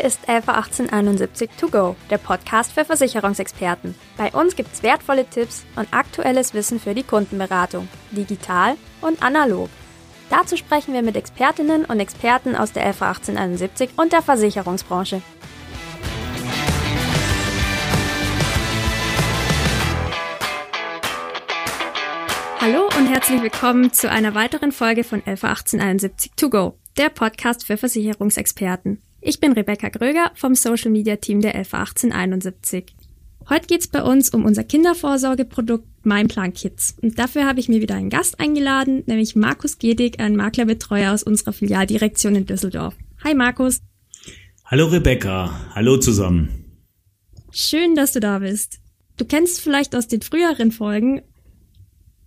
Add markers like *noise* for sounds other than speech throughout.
Hier ist LV 1871 To Go, der Podcast für Versicherungsexperten. Bei uns gibt's wertvolle Tipps und aktuelles Wissen für die Kundenberatung, digital und analog. Dazu sprechen wir mit Expertinnen und Experten aus der LV 1871 und der Versicherungsbranche. Hallo und herzlich willkommen zu einer weiteren Folge von LV 1871 To Go, der Podcast für Versicherungsexperten. Ich bin Rebecca Gröger vom Social Media Team der LV 1871. Heute geht's bei uns um unser Kindervorsorgeprodukt Mein Plan Kids. Und dafür habe ich mir wieder einen Gast eingeladen, nämlich Markus Gedig, ein Maklerbetreuer aus unserer Filialdirektion in Düsseldorf. Hi Markus. Hallo Rebecca. Hallo zusammen. Schön, dass du da bist. Du kennst vielleicht aus den früheren Folgen.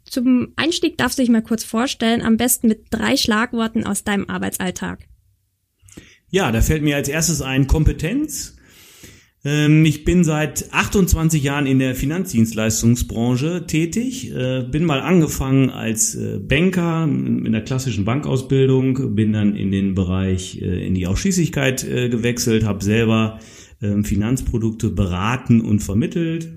Zum Einstieg darfst du dich mal kurz vorstellen, am besten mit drei Schlagworten aus deinem Arbeitsalltag. Ja, da fällt mir als erstes ein Kompetenz. Ähm, ich bin seit 28 Jahren in der Finanzdienstleistungsbranche tätig, äh, bin mal angefangen als äh, Banker in der klassischen Bankausbildung, bin dann in den Bereich, äh, in die Ausschließlichkeit gewechselt, habe selber ähm, Finanzprodukte beraten und vermittelt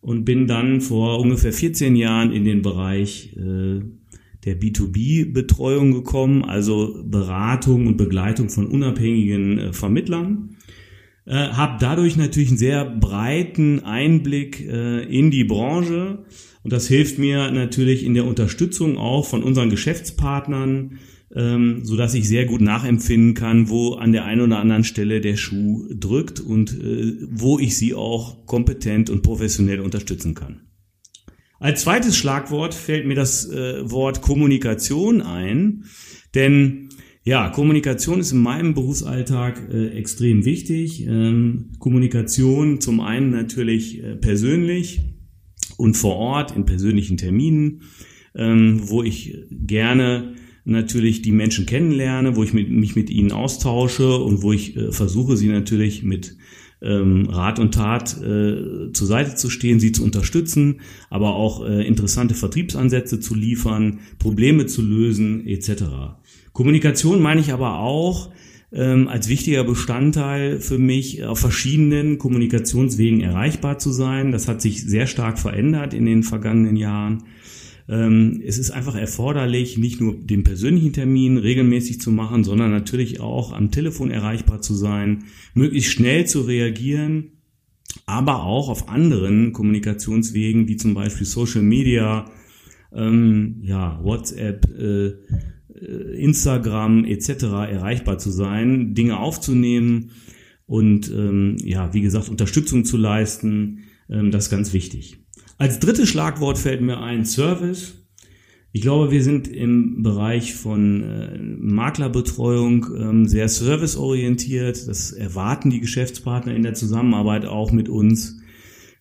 und bin dann vor ungefähr 14 Jahren in den Bereich der B2B-Betreuung gekommen, also Beratung und Begleitung von unabhängigen äh, Vermittlern. Äh, habe dadurch natürlich einen sehr breiten Einblick äh, in die Branche und das hilft mir natürlich in der Unterstützung auch von unseren Geschäftspartnern, ähm, so dass ich sehr gut nachempfinden kann, wo an der einen oder anderen Stelle der Schuh drückt und äh, wo ich sie auch kompetent und professionell unterstützen kann. Als zweites Schlagwort fällt mir das äh, Wort Kommunikation ein, denn ja, Kommunikation ist in meinem Berufsalltag äh, extrem wichtig. Ähm, Kommunikation zum einen natürlich äh, persönlich und vor Ort in persönlichen Terminen, ähm, wo ich gerne natürlich die Menschen kennenlerne, wo ich mit, mich mit ihnen austausche und wo ich äh, versuche, sie natürlich mit ähm, Rat und Tat äh, zur Seite zu stehen, sie zu unterstützen, aber auch äh, interessante Vertriebsansätze zu liefern, Probleme zu lösen etc. Kommunikation meine ich aber auch ähm, als wichtiger Bestandteil für mich auf verschiedenen Kommunikationswegen erreichbar zu sein. Das hat sich sehr stark verändert in den vergangenen Jahren. Ähm, es ist einfach erforderlich, nicht nur den persönlichen Termin regelmäßig zu machen, sondern natürlich auch am Telefon erreichbar zu sein, möglichst schnell zu reagieren, aber auch auf anderen Kommunikationswegen, wie zum Beispiel Social Media, ähm, ja, WhatsApp, äh, äh Instagram etc. erreichbar zu sein, Dinge aufzunehmen und ähm, ja, wie gesagt, Unterstützung zu leisten. Ähm, das ist ganz wichtig. Als drittes Schlagwort fällt mir ein Service. Ich glaube, wir sind im Bereich von äh, Maklerbetreuung ähm, sehr serviceorientiert. Das erwarten die Geschäftspartner in der Zusammenarbeit auch mit uns.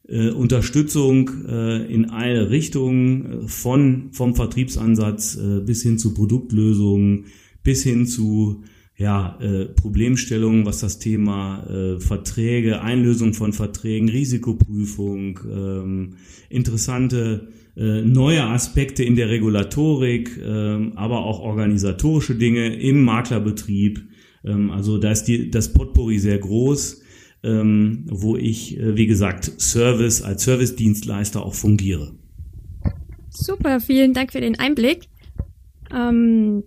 Äh, Unterstützung äh, in alle Richtungen, äh, von, vom Vertriebsansatz äh, bis hin zu Produktlösungen, bis hin zu ja, äh, Problemstellungen, was das Thema äh, Verträge, Einlösung von Verträgen, Risikoprüfung, ähm, interessante äh, neue Aspekte in der Regulatorik, äh, aber auch organisatorische Dinge im Maklerbetrieb. Ähm, also da ist die, das Potpourri sehr groß, ähm, wo ich, äh, wie gesagt, Service als Servicedienstleister auch fungiere. Super, vielen Dank für den Einblick. Ähm,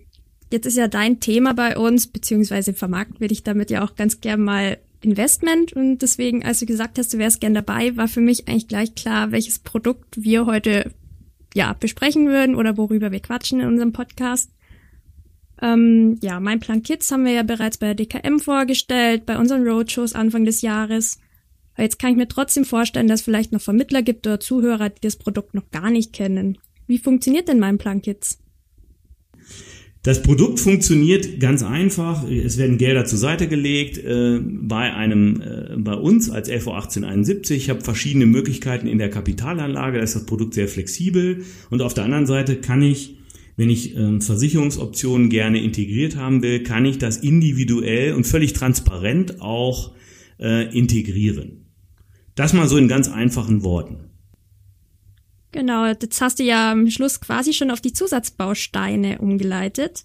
Jetzt ist ja dein Thema bei uns, beziehungsweise vermarkten wir dich damit ja auch ganz gern mal Investment. Und deswegen, als du gesagt hast, du wärst gern dabei, war für mich eigentlich gleich klar, welches Produkt wir heute ja besprechen würden oder worüber wir quatschen in unserem Podcast. Ähm, ja, mein Plan Kids haben wir ja bereits bei der DKM vorgestellt, bei unseren Roadshows Anfang des Jahres. Aber jetzt kann ich mir trotzdem vorstellen, dass es vielleicht noch Vermittler gibt oder Zuhörer, die das Produkt noch gar nicht kennen. Wie funktioniert denn mein Plan Kids? Das Produkt funktioniert ganz einfach. Es werden Gelder zur Seite gelegt äh, bei einem äh, bei uns als LV 1871. Ich habe verschiedene Möglichkeiten in der Kapitalanlage. Da ist das Produkt sehr flexibel. Und auf der anderen Seite kann ich, wenn ich äh, Versicherungsoptionen gerne integriert haben will, kann ich das individuell und völlig transparent auch äh, integrieren. Das mal so in ganz einfachen Worten. Genau, jetzt hast du ja am Schluss quasi schon auf die Zusatzbausteine umgeleitet.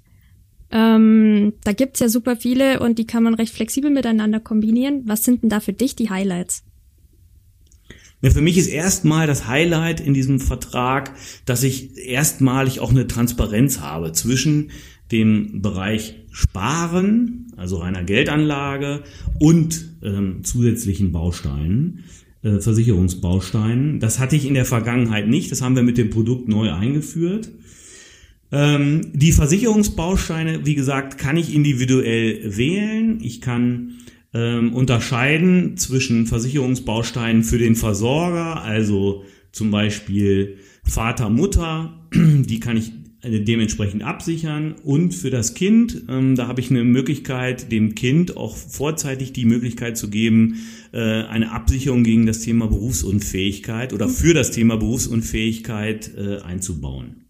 Ähm, da gibt's ja super viele und die kann man recht flexibel miteinander kombinieren. Was sind denn da für dich die Highlights? Ja, für mich ist erstmal das Highlight in diesem Vertrag, dass ich erstmalig auch eine Transparenz habe zwischen dem Bereich Sparen, also reiner Geldanlage und ähm, zusätzlichen Bausteinen, äh, Versicherungsbausteinen. Das hatte ich in der Vergangenheit nicht. Das haben wir mit dem Produkt neu eingeführt. Ähm, die Versicherungsbausteine, wie gesagt, kann ich individuell wählen. Ich kann ähm, unterscheiden zwischen Versicherungsbausteinen für den Versorger, also zum Beispiel Vater, Mutter, die kann ich dementsprechend absichern und für das Kind, ähm, da habe ich eine Möglichkeit, dem Kind auch vorzeitig die Möglichkeit zu geben, äh, eine Absicherung gegen das Thema Berufsunfähigkeit oder für das Thema Berufsunfähigkeit äh, einzubauen.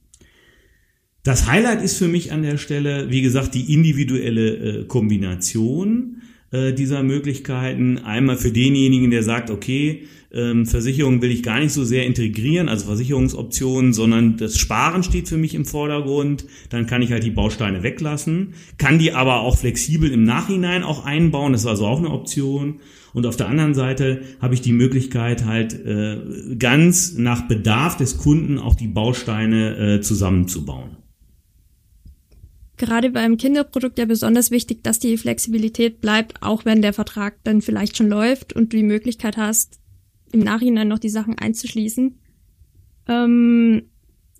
Das Highlight ist für mich an der Stelle, wie gesagt, die individuelle äh, Kombination äh, dieser Möglichkeiten. Einmal für denjenigen, der sagt, okay, ähm, Versicherung will ich gar nicht so sehr integrieren, also Versicherungsoptionen, sondern das Sparen steht für mich im Vordergrund. Dann kann ich halt die Bausteine weglassen, kann die aber auch flexibel im Nachhinein auch einbauen. Das ist also auch eine Option. Und auf der anderen Seite habe ich die Möglichkeit halt äh, ganz nach Bedarf des Kunden auch die Bausteine äh, zusammenzubauen gerade beim Kinderprodukt ja besonders wichtig, dass die Flexibilität bleibt, auch wenn der Vertrag dann vielleicht schon läuft und du die Möglichkeit hast, im Nachhinein noch die Sachen einzuschließen. Ähm,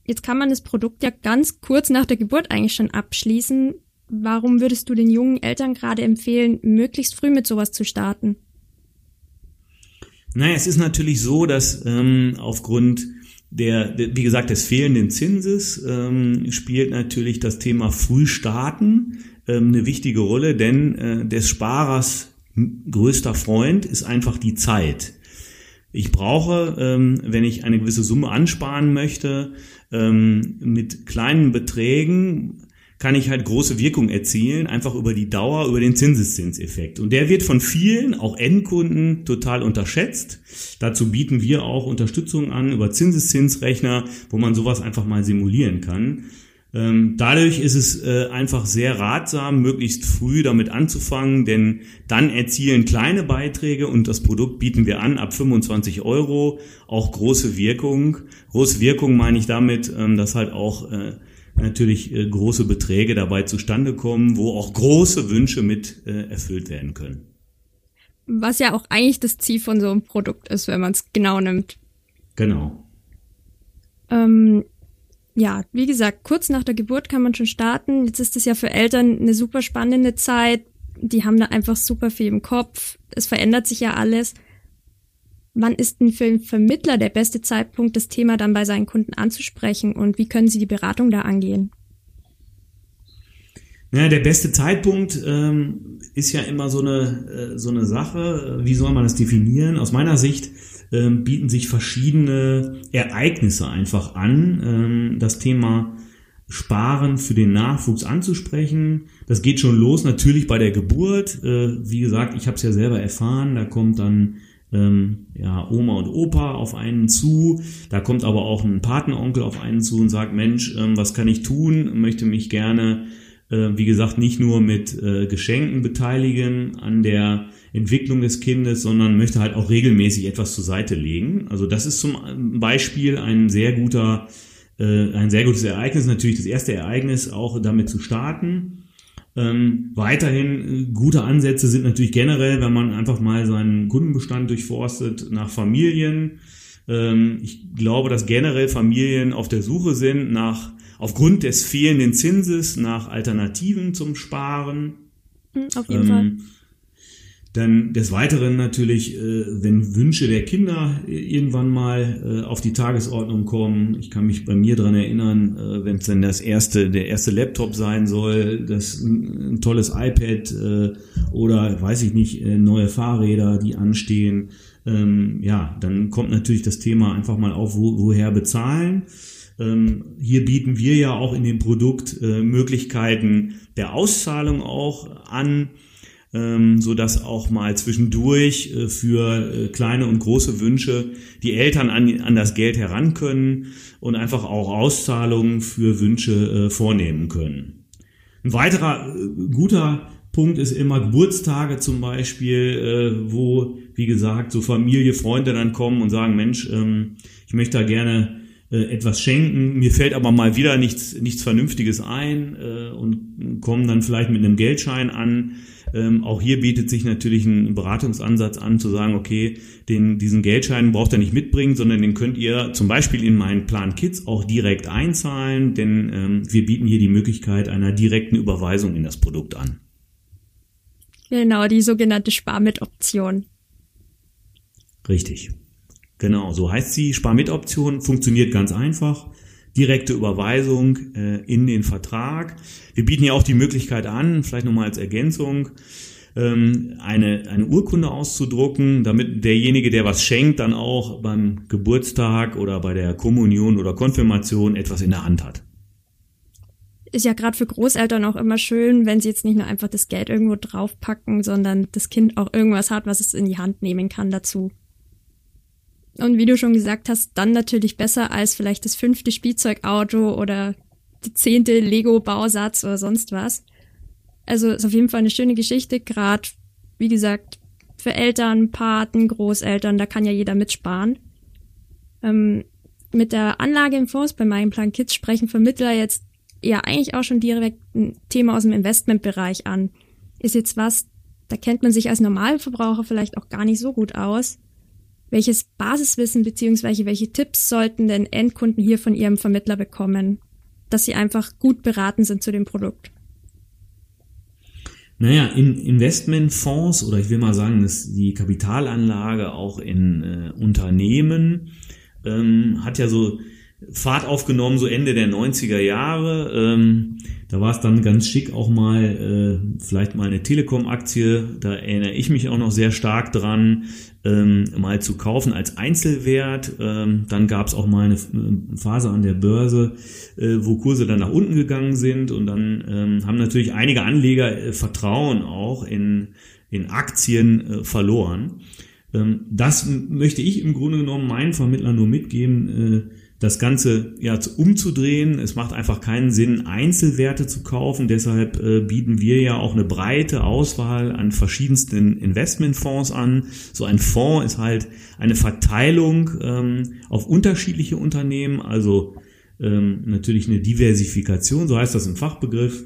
jetzt kann man das Produkt ja ganz kurz nach der Geburt eigentlich schon abschließen. Warum würdest du den jungen Eltern gerade empfehlen, möglichst früh mit sowas zu starten? Naja, es ist natürlich so, dass ähm, aufgrund der, wie gesagt, des fehlenden Zinses ähm, spielt natürlich das Thema Frühstarten ähm, eine wichtige Rolle, denn äh, des Sparers größter Freund ist einfach die Zeit. Ich brauche, ähm, wenn ich eine gewisse Summe ansparen möchte, ähm, mit kleinen Beträgen kann ich halt große Wirkung erzielen, einfach über die Dauer, über den Zinseszinseffekt. Und der wird von vielen, auch Endkunden, total unterschätzt. Dazu bieten wir auch Unterstützung an über Zinseszinsrechner, wo man sowas einfach mal simulieren kann. Ähm, dadurch ist es äh, einfach sehr ratsam, möglichst früh damit anzufangen, denn dann erzielen kleine Beiträge und das Produkt bieten wir an ab 25 Euro auch große Wirkung. Große Wirkung meine ich damit, ähm, dass halt auch äh, natürlich äh, große Beträge dabei zustande kommen, wo auch große Wünsche mit erfüllt werden können. Was ja auch eigentlich das Ziel von so einem Produkt ist, wenn man es genau nimmt. Genau. Ähm, ja, wie gesagt, kurz nach der Geburt kann man schon starten. Jetzt ist es ja für Eltern eine super spannende Zeit. Die haben da einfach super viel im Kopf. Es verändert sich ja alles. Wann ist denn für einen Vermittler der beste Zeitpunkt, das Thema dann bei seinen Kunden anzusprechen und wie können Sie die Beratung da angehen? Ja, der beste Zeitpunkt ähm, ist ja immer so eine, äh, so eine Sache. Wie soll man das definieren? Aus meiner Sicht ähm, bieten sich verschiedene Ereignisse einfach an, ähm, das Thema Sparen für den Nachwuchs anzusprechen. Das geht schon los natürlich bei der Geburt. Äh, wie gesagt, ich habe es ja selber erfahren. Da kommt dann ähm, ja, Oma und Opa auf einen zu. Da kommt aber auch ein Patenonkel auf einen zu und sagt, Mensch, ähm, was kann ich tun? Möchte mich gerne, äh, wie gesagt, nicht nur mit äh, Geschenken beteiligen an der Entwicklung des Kindes, sondern möchte halt auch regelmäßig etwas zur Seite legen. Also das ist zum Beispiel ein sehr guter, äh, ein sehr gutes Ereignis. Natürlich das erste Ereignis, auch damit zu starten. Ähm, weiterhin äh, gute Ansätze sind natürlich generell, wenn man einfach mal seinen Kundenbestand durchforstet nach Familien. Ähm, ich glaube, dass generell Familien auf der Suche sind nach, aufgrund des fehlenden Zinses, nach Alternativen zum Sparen. Hm, auf jeden ähm, Fall. Dann des Weiteren natürlich, äh, wenn Wünsche der Kinder irgendwann mal äh, auf die Tagesordnung kommen. Ich kann mich bei mir dran erinnern, äh, wenn es dann das erste, der erste Laptop sein soll, das ein, ein tolles iPad äh, oder weiß ich nicht, äh, neue Fahrräder, die anstehen. Ähm, ja, dann kommt natürlich das Thema einfach mal auf, wo, woher bezahlen. Ähm, hier bieten wir ja auch in dem Produkt äh, Möglichkeiten der Auszahlung auch an ähm, so dass auch mal zwischendurch äh, für äh, kleine und große Wünsche die Eltern an, an das Geld heran können und einfach auch Auszahlungen für Wünsche vornehmen können. Ein weiterer guter Punkt ist immer Geburtstage zum Beispiel, wo, wie gesagt, so Familie, Freunde dann kommen und sagen, Mensch, ähm, ich möchte da gerne etwas schenken, mir fällt aber mal wieder nichts, nichts Vernünftiges ein äh, und kommen dann vielleicht mit einem Geldschein an. Ähm, auch hier bietet sich natürlich ein Beratungsansatz an, zu sagen, okay, den, diesen Geldschein braucht ihr nicht mitbringen, sondern den könnt ihr zum Beispiel in meinen Plan Kids auch direkt einzahlen, denn ähm, wir bieten hier die Möglichkeit einer direkten Überweisung in das Produkt an. Genau, die sogenannte Spar-mit-Option. Richtig. Genau, so heißt sie. Spar-mit-Option funktioniert ganz einfach. Direkte Überweisung äh, in den Vertrag. Wir bieten ja auch die Möglichkeit an, vielleicht nochmal als Ergänzung, ähm, eine, eine Urkunde auszudrucken, damit derjenige, der was schenkt, dann auch beim Geburtstag oder bei der Kommunion oder Konfirmation etwas in der Hand hat ist ja gerade für Großeltern auch immer schön, wenn sie jetzt nicht nur einfach das Geld irgendwo draufpacken, sondern das Kind auch irgendwas hat, was es in die Hand nehmen kann dazu. Und wie du schon gesagt hast, dann natürlich besser als vielleicht das fünfte Spielzeugauto oder die zehnte Lego-Bausatz oder sonst was. Also ist auf jeden Fall eine schöne Geschichte, gerade wie gesagt, für Eltern, Paten, Großeltern, da kann ja jeder mitsparen. Ähm, mit der Anlage im Fonds bei meinem Plan Kids sprechen Vermittler jetzt ja eigentlich auch schon direkt ein Thema aus dem Investmentbereich an. Ist jetzt was, da kennt man sich als Normalverbraucher vielleicht auch gar nicht so gut aus. Welches Basiswissen beziehungsweise welche Tipps sollten denn Endkunden hier von ihrem Vermittler bekommen, dass sie einfach gut beraten sind zu dem Produkt? Naja, in Investmentfonds oder ich will mal sagen, dass die Kapitalanlage auch in äh, Unternehmen ähm, hat ja so Fahrt aufgenommen, so Ende der 90er Jahre. Ähm, da war es dann ganz schick auch mal, äh, vielleicht mal eine Telekom-Aktie, da erinnere ich mich auch noch sehr stark dran, ähm, mal zu kaufen als Einzelwert. Ähm, dann gab es auch mal eine Phase an der Börse, äh, wo Kurse dann nach unten gegangen sind und dann ähm, haben natürlich einige Anleger äh, Vertrauen auch in, in Aktien äh, verloren. Ähm, das möchte ich im Grunde genommen meinen Vermittlern nur mitgeben, äh, das Ganze ja umzudrehen. Es macht einfach keinen Sinn, Einzelwerte zu kaufen. Deshalb äh, bieten wir ja auch eine breite Auswahl an verschiedensten Investmentfonds an. So ein Fonds ist halt eine Verteilung ähm, auf unterschiedliche Unternehmen, also ähm, natürlich eine Diversifikation, so heißt das im Fachbegriff.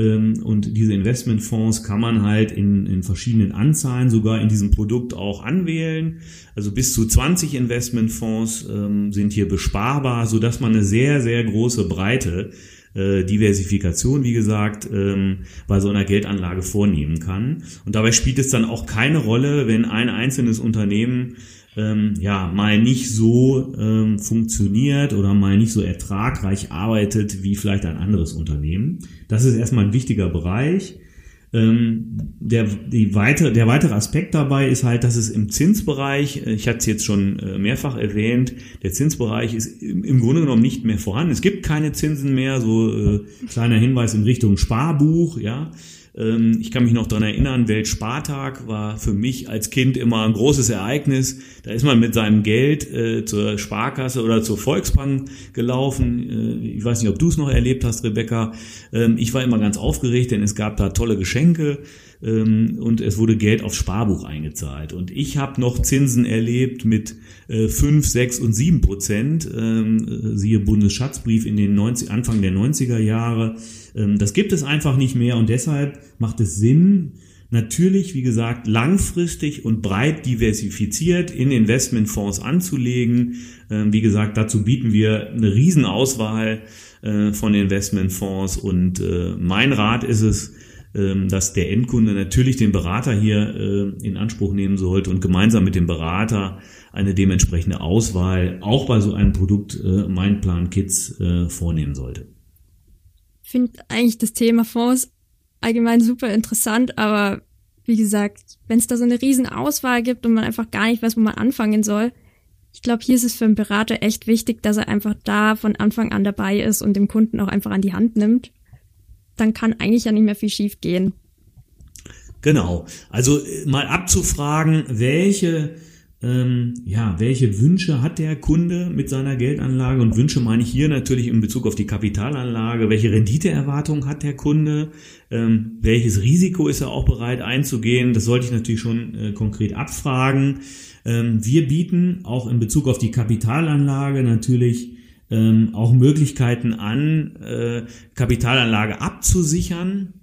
Ähm, und diese Investmentfonds kann man halt in, in verschiedenen Anzahlen sogar in diesem Produkt auch anwählen. Also bis zu 20 Investmentfonds ähm, sind hier besparbar, so dass man eine sehr, sehr große Breite äh, Diversifikation, wie gesagt, ähm, bei so einer Geldanlage vornehmen kann. Und dabei spielt es dann auch keine Rolle, wenn ein einzelnes Unternehmen ähm, ja mal nicht so ähm, funktioniert oder mal nicht so ertragreich arbeitet wie vielleicht ein anderes Unternehmen. Das ist erstmal ein wichtiger Bereich. Ähm, der, die weitere, der weitere Aspekt dabei ist halt, dass es im Zinsbereich, äh, ich hatte es jetzt schon äh, mehrfach erwähnt, der Zinsbereich ist im, Grunde genommen nicht mehr vorhanden. Es gibt keine Zinsen mehr, so äh, kleiner Hinweis in Richtung Sparbuch, ja. Ähm, ich kann mich noch dran erinnern, Weltspartag war für mich als Kind immer ein großes Ereignis. Da ist man mit seinem Geld äh, zur Sparkasse oder zur Volksbank gelaufen. Äh, ich weiß nicht, ob du es noch erlebt hast, Rebecca. Ähm, ich war immer ganz aufgeregt, denn es gab da tolle Geschenke ähm, und es wurde Geld aufs Sparbuch eingezahlt. Und ich habe noch Zinsen erlebt mit äh, 5, 6 und 7 Prozent, ähm, siehe Bundesschatzbrief in den 90, Anfang der 90er Jahre. Ähm, das gibt es einfach nicht mehr und deshalb macht es Sinn, natürlich, wie gesagt, langfristig und breit diversifiziert in Investmentfonds anzulegen. Ähm, wie gesagt, dazu bieten wir eine Riesenauswahl äh, von Investmentfonds und äh, mein Rat ist es, dass der Endkunde natürlich den Berater hier äh, in Anspruch nehmen sollte und gemeinsam mit dem Berater eine dementsprechende Auswahl auch bei so einem Produkt Mein Plan Kids vornehmen sollte finde eigentlich das Thema Fonds allgemein super interessant, aber wie gesagt, wenn es da so eine riesen Auswahl gibt und man einfach gar nicht weiß, wo man anfangen soll, ich glaube, hier ist es für einen Berater echt wichtig, dass er einfach da von Anfang an dabei ist und dem Kunden auch einfach an die Hand nimmt. Dann kann eigentlich ja nicht mehr viel schief gehen. Genau. Also äh, mal abzufragen, welche ähm, ja, welche Wünsche hat der Kunde mit seiner Geldanlage? Und Wünsche meine ich hier natürlich in Bezug auf die Kapitalanlage. Welche Renditeerwartung hat der Kunde? Ähm, welches Risiko ist er auch bereit einzugehen? Das sollte ich natürlich schon äh, konkret abfragen. Ähm, wir bieten auch in Bezug auf die Kapitalanlage natürlich ähm, auch Möglichkeiten an, äh, Kapitalanlage abzusichern.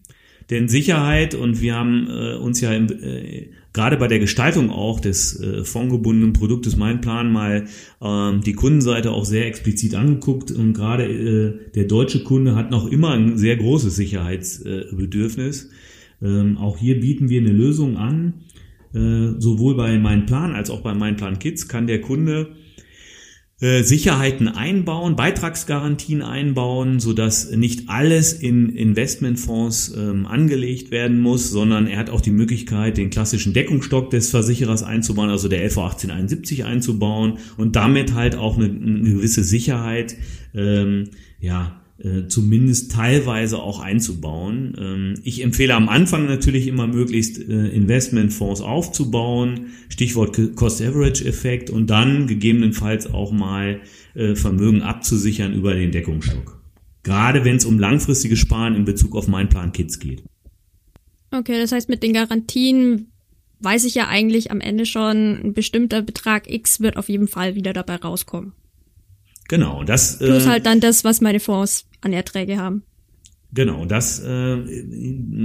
Denn Sicherheit, und wir haben äh, uns ja im, äh, gerade bei der Gestaltung auch des äh, fondgebundenen Produktes Mein Plan mal ähm, die Kundenseite auch sehr explizit angeguckt und gerade äh, der deutsche Kunde hat noch immer ein sehr großes Sicherheitsbedürfnis. Ähm, auch hier bieten wir eine Lösung an. Äh, sowohl bei Mein Plan als auch bei Mein Plan Kids kann der Kunde äh, Sicherheiten einbauen, Beitragsgarantien einbauen, so dass nicht alles in Investmentfonds ähm, angelegt werden muss, sondern er hat auch die Möglichkeit, den klassischen Deckungsstock des Versicherers einzubauen, also der LV 1871 einzubauen und damit halt auch eine, eine gewisse Sicherheit, ähm, ja, äh, zumindest teilweise auch einzubauen. Ähm, ich empfehle am Anfang natürlich immer möglichst äh, Investmentfonds aufzubauen, Stichwort Cost-Average-Effekt und dann gegebenenfalls auch mal äh, Vermögen abzusichern über den Deckungsstock. Gerade wenn es um langfristiges Sparen in Bezug auf mein Plan Kids geht. Okay, das heißt mit den Garantien weiß ich ja eigentlich am Ende schon, ein bestimmter Betrag X wird auf jeden Fall wieder dabei rauskommen. Genau, das. Plus äh, halt dann das, was meine Fonds an Erträge haben. Genau, das, äh,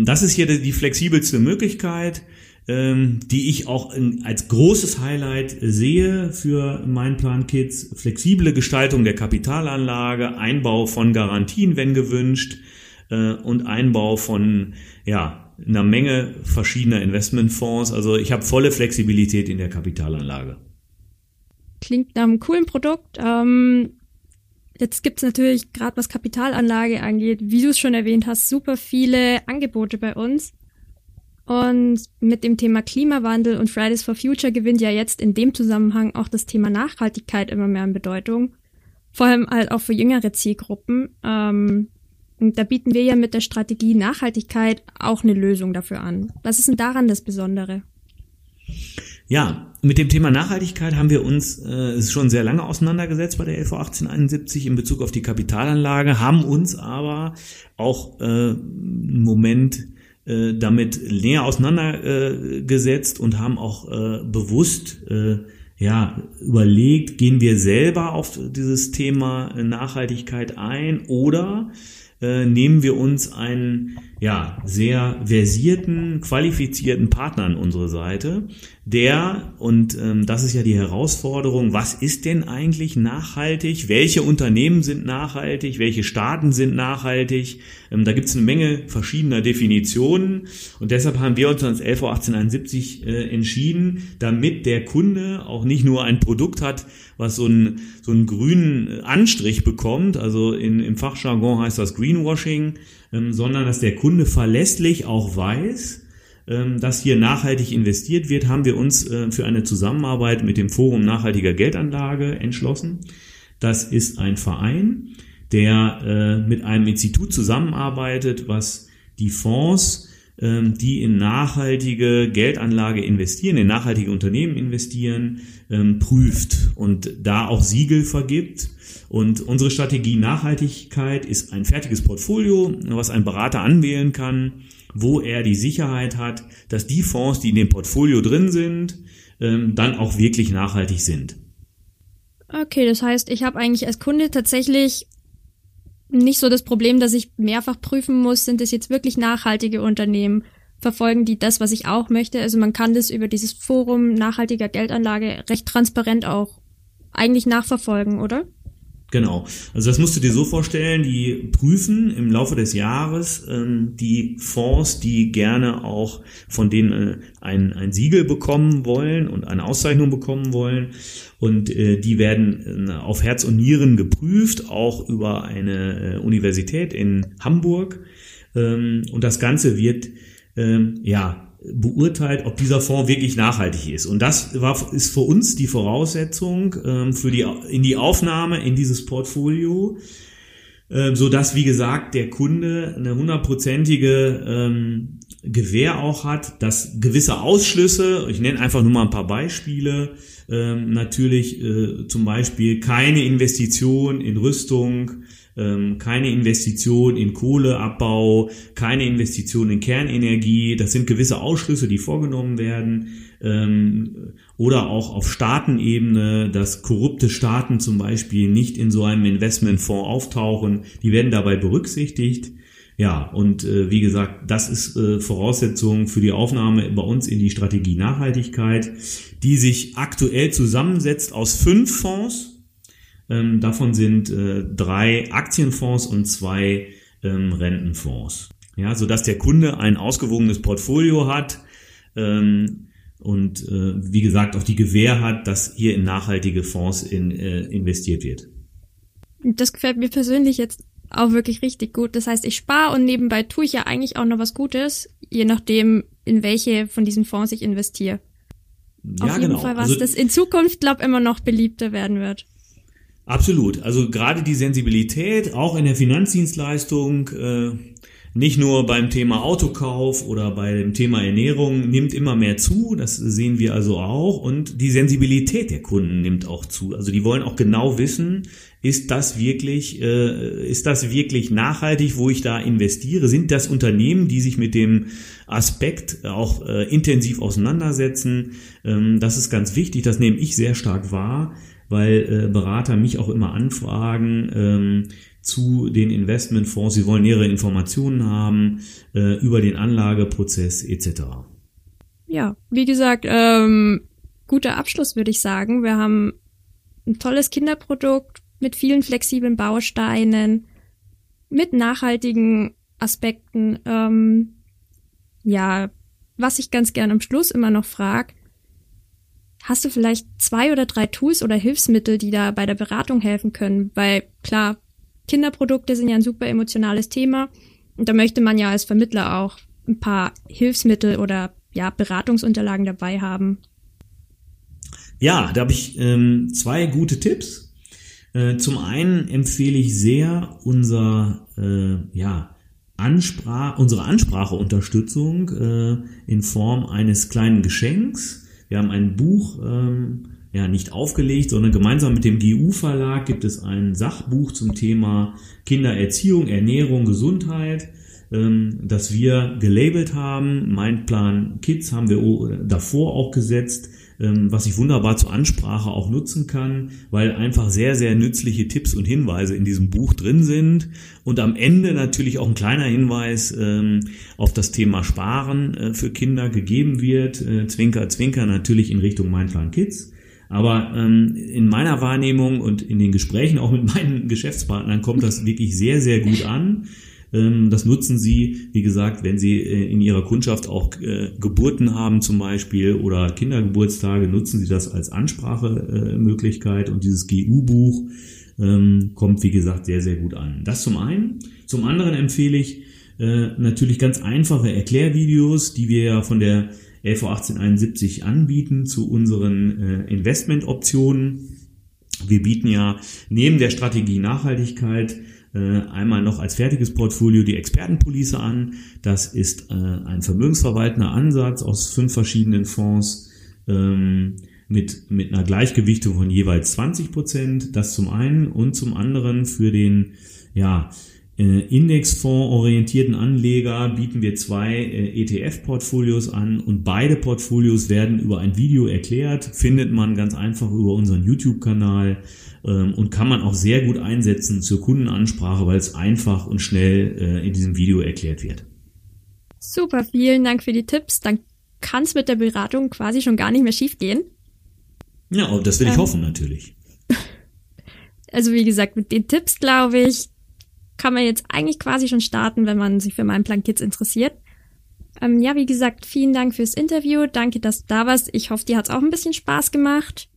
das ist hier die flexibelste Möglichkeit, ähm, die ich auch in, als großes Highlight sehe für mein Plan Kids. Flexible Gestaltung der Kapitalanlage, Einbau von Garantien, wenn gewünscht, äh, und Einbau von ja, einer Menge verschiedener Investmentfonds. Also ich habe volle Flexibilität in der Kapitalanlage. Klingt nach einem coolen Produkt. Ähm, jetzt gibt's natürlich, gerade was Kapitalanlage angeht, wie du es schon erwähnt hast, super viele Angebote bei uns. Und mit dem Thema Klimawandel und Fridays for Future gewinnt ja jetzt in dem Zusammenhang auch das Thema Nachhaltigkeit immer mehr an Bedeutung. Vor allem halt auch für jüngere Zielgruppen. Ähm, und da bieten wir ja mit der Strategie Nachhaltigkeit auch eine Lösung dafür an. Was ist denn daran das Besondere? Ja, mit dem Thema Nachhaltigkeit haben wir uns äh, schon sehr lange auseinandergesetzt bei der LV 1871 in Bezug auf die Kapitalanlage, haben uns aber auch äh, Moment äh, damit näher auseinandergesetzt und haben auch äh, bewusst äh, ja, überlegt, gehen wir selber auf dieses Thema Nachhaltigkeit ein oder äh, nehmen wir uns einen ja, sehr versierten, qualifizierten Partner an unsere Seite, der, und ähm, das ist ja die Herausforderung, was ist denn eigentlich nachhaltig? Welche Unternehmen sind nachhaltig? Welche Staaten sind nachhaltig? Ähm, da gibt es eine Menge verschiedener Definitionen und deshalb haben wir uns als LV 1871 äh, entschieden, damit der Kunde auch nicht nur ein Produkt hat, was so einen, so einen grünen Anstrich bekommt, also in, im Fachjargon heißt das Greenwashing, ähm, sondern dass der Kunde verlässlich auch weiß, ähm, dass hier nachhaltig investiert wird, haben wir uns äh, für eine Zusammenarbeit mit dem Forum Nachhaltiger Geldanlage entschlossen. Das ist ein Verein, der äh, mit einem Institut zusammenarbeitet, was die Fonds, ähm, die in nachhaltige Geldanlage investieren, in nachhaltige Unternehmen investieren, ähm, prüft und da auch Siegel vergibt. Und unsere Strategie Nachhaltigkeit ist ein fertiges Portfolio, was ein Berater anwählen kann wo er die Sicherheit hat, dass die Fonds, die in dem Portfolio drin sind, ähm, dann auch wirklich nachhaltig sind. Okay, das heißt, ich habe eigentlich als Kunde tatsächlich nicht so das Problem, dass ich mehrfach prüfen muss, sind es jetzt wirklich nachhaltige Unternehmen, verfolgen die das, was ich auch möchte. Also man kann das über dieses Forum nachhaltiger Geldanlage recht transparent auch eigentlich nachverfolgen, oder? Genau. Also das musst du dir so vorstellen, die prüfen im Laufe des Jahres ähm, die Fonds, die gerne auch von denen äh, ein, ein Siegel bekommen wollen und eine Auszeichnung bekommen wollen. Und äh, die werden äh, auf Herz und Nieren geprüft, auch über eine äh, Universität in Hamburg. Ähm, und das Ganze wird ähm, ja beurteilt, ob dieser Fonds wirklich nachhaltig ist. Und das war, ist für uns die Voraussetzung ähm, für die, in die Aufnahme in dieses Portfolio, äh, so dass wie gesagt der Kunde eine hundertprozentige ähm, Gewähr auch hat, dass gewisse Ausschlüsse, ich nenne einfach nur mal ein paar Beispiele, ähm, natürlich äh, zum Beispiel keine Investition in Rüstung, keine Investition in Kohleabbau, keine Investition in Kernenergie. Das sind gewisse Ausschlüsse, die vorgenommen werden. Ähm, oder auch auf Staatenebene, dass korrupte Staaten zum Beispiel nicht in so einem Investmentfonds auftauchen. Die werden dabei berücksichtigt. Ja, und äh, wie gesagt, das ist äh, Voraussetzung für die Aufnahme bei uns in die Strategie Nachhaltigkeit, die sich aktuell zusammensetzt aus fünf Fonds. Ähm, davon sind äh, drei Aktienfonds und zwei ähm, Rentenfonds. Ja, so dass der Kunde ein ausgewogenes Portfolio hat ähm, und äh, wie gesagt auch die Gewähr hat, dass hier in nachhaltige Fonds in, äh, investiert wird. Das gefällt mir persönlich jetzt auch wirklich richtig gut. Das heißt, ich spare und nebenbei tue ich ja eigentlich auch noch was Gutes, je nachdem, in welche von diesen Fonds ich investiere. Ja, Auf jeden genau. Fall was, also, das in Zukunft, glaube immer noch beliebter werden wird. Absolut. Also gerade die Sensibilität, auch in der Finanzdienstleistung, äh, nicht nur beim Thema Autokauf oder beim Thema Ernährung nimmt immer mehr zu, das sehen wir also auch und die Sensibilität der Kunden nimmt auch zu. Also die wollen auch genau wissen, ist das wirklich, äh, ist das wirklich nachhaltig, wo ich da investiere? Sind das Unternehmen, die sich mit dem Aspekt auch äh, intensiv auseinandersetzen? Ähm, das ist ganz wichtig, das nehme ich sehr stark wahr, weil äh, Berater mich auch immer anfragen, ähm, zu den Investmentfonds. Sie wollen nähere Informationen haben äh, über den Anlageprozess etc. Ja, wie gesagt, ähm, guter Abschluss würde ich sagen. Wir haben ein tolles Kinderprodukt mit vielen flexiblen Bausteinen, mit nachhaltigen Aspekten. Ähm, ja, was ich ganz gern am Schluss immer noch frag, hast du vielleicht zwei oder drei Tools oder Hilfsmittel, die da bei der Beratung helfen können? Weil klar, Kinderprodukte sind ja ein super emotionales Thema und da möchte man ja als Vermittler auch ein paar Hilfsmittel oder ja Beratungsunterlagen dabei haben. Ja, da habe ich ähm, zwei gute Tipps. Äh, zum einen empfehle ich sehr unser äh, ja Ansprache, unsere Anspracheunterstützung äh, in Form eines kleinen Geschenks. Wir haben ein Buch ähm, ja nicht aufgelegt, sondern gemeinsam mit dem GU-Verlag gibt es ein Sachbuch zum Thema Kindererziehung, Ernährung, Gesundheit, ähm, das wir gelabelt haben. Mein Plan Kids haben wir davor auch gesetzt, was ich wunderbar zur Ansprache auch nutzen kann, weil einfach sehr, sehr nützliche Tipps und Hinweise in diesem Buch drin sind. Und am Ende natürlich auch ein kleiner Hinweis ähm, auf das Thema Sparen äh, für Kinder gegeben wird. Äh, zwinker, zwinker natürlich in Richtung Mein Kids. Aber ähm, in meiner Wahrnehmung und in den Gesprächen auch mit meinen *laughs* Geschäftspartnern kommt das wirklich sehr, sehr gut an. Ähm, das nutzen sie, wie gesagt, wenn sie äh, in ihrer Kundschaft auch äh, Geburten haben zum Beispiel oder Kindergeburtstage, nutzen sie das als Ansprachemöglichkeit. und dieses GU-Buch ähm, kommt, wie gesagt, sehr, sehr gut an. Das zum einen. Zum anderen empfehle ich äh, natürlich ganz einfache Erklärvideos, die wir ja von der LV 1871 anbieten zu unseren Investmentoptionen. Wir bieten ja neben der Strategie Nachhaltigkeit einmal noch als fertiges Portfolio die Expertenpolice an. Das ist äh, ein vermögensverwaltender Ansatz aus fünf verschiedenen Fonds ähm, mit, mit einer Gleichgewichtung von jeweils 20 Prozent. Das zum einen und zum anderen für den ja, äh, Indexfonds-orientierten Anleger bieten wir zwei äh, ETF-Portfolios an und beide Portfolios werden über ein Video erklärt, findet man ganz einfach über unseren YouTube-Kanal und kann man auch sehr gut einsetzen zur Kundenansprache, weil es einfach und schnell äh, in diesem Video erklärt wird. Super, vielen Dank für die Tipps. Dann kann es mit der Beratung quasi schon gar nicht mehr schiefgehen. Ja, das will ich ähm, hoffen natürlich. *laughs* Also wie gesagt, mit den Tipps glaube ich, kann man jetzt eigentlich quasi schon starten, wenn man sich für meinen Plan Kids interessiert. Ähm, ja, wie gesagt, vielen Dank fürs Interview. Danke, dass du da warst. Ich hoffe, dir hat es auch ein bisschen Spaß gemacht.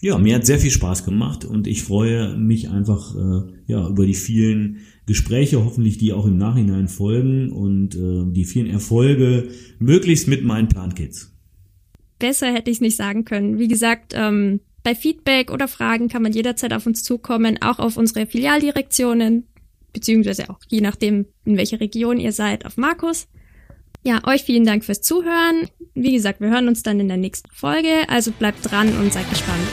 Ja, mir hat sehr viel Spaß gemacht und ich freue mich einfach äh, ja über die vielen Gespräche, hoffentlich die auch im Nachhinein folgen und äh, die vielen Erfolge möglichst mit meinen Plan Kids. Besser hätte ich es nicht sagen können. Wie gesagt, ähm, bei Feedback oder Fragen kann man jederzeit auf uns zukommen, auch auf unsere Filialdirektionen beziehungsweise auch je nachdem, in welcher Region ihr seid, auf Markus. Ja, euch vielen Dank fürs Zuhören. Wie gesagt, wir hören uns dann in der nächsten Folge, also bleibt dran und seid gespannt.